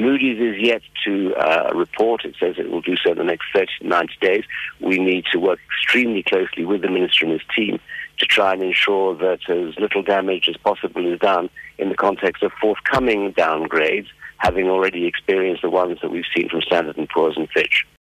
Moody's is yet to uh, report. It says it will do so in the next 30 to 90 days. We need to work extremely closely with the minister and his team to try and ensure that as little damage as possible is done in the context of forthcoming downgrades, having already experienced the ones that we've seen from Standard & Poor's and Fitch.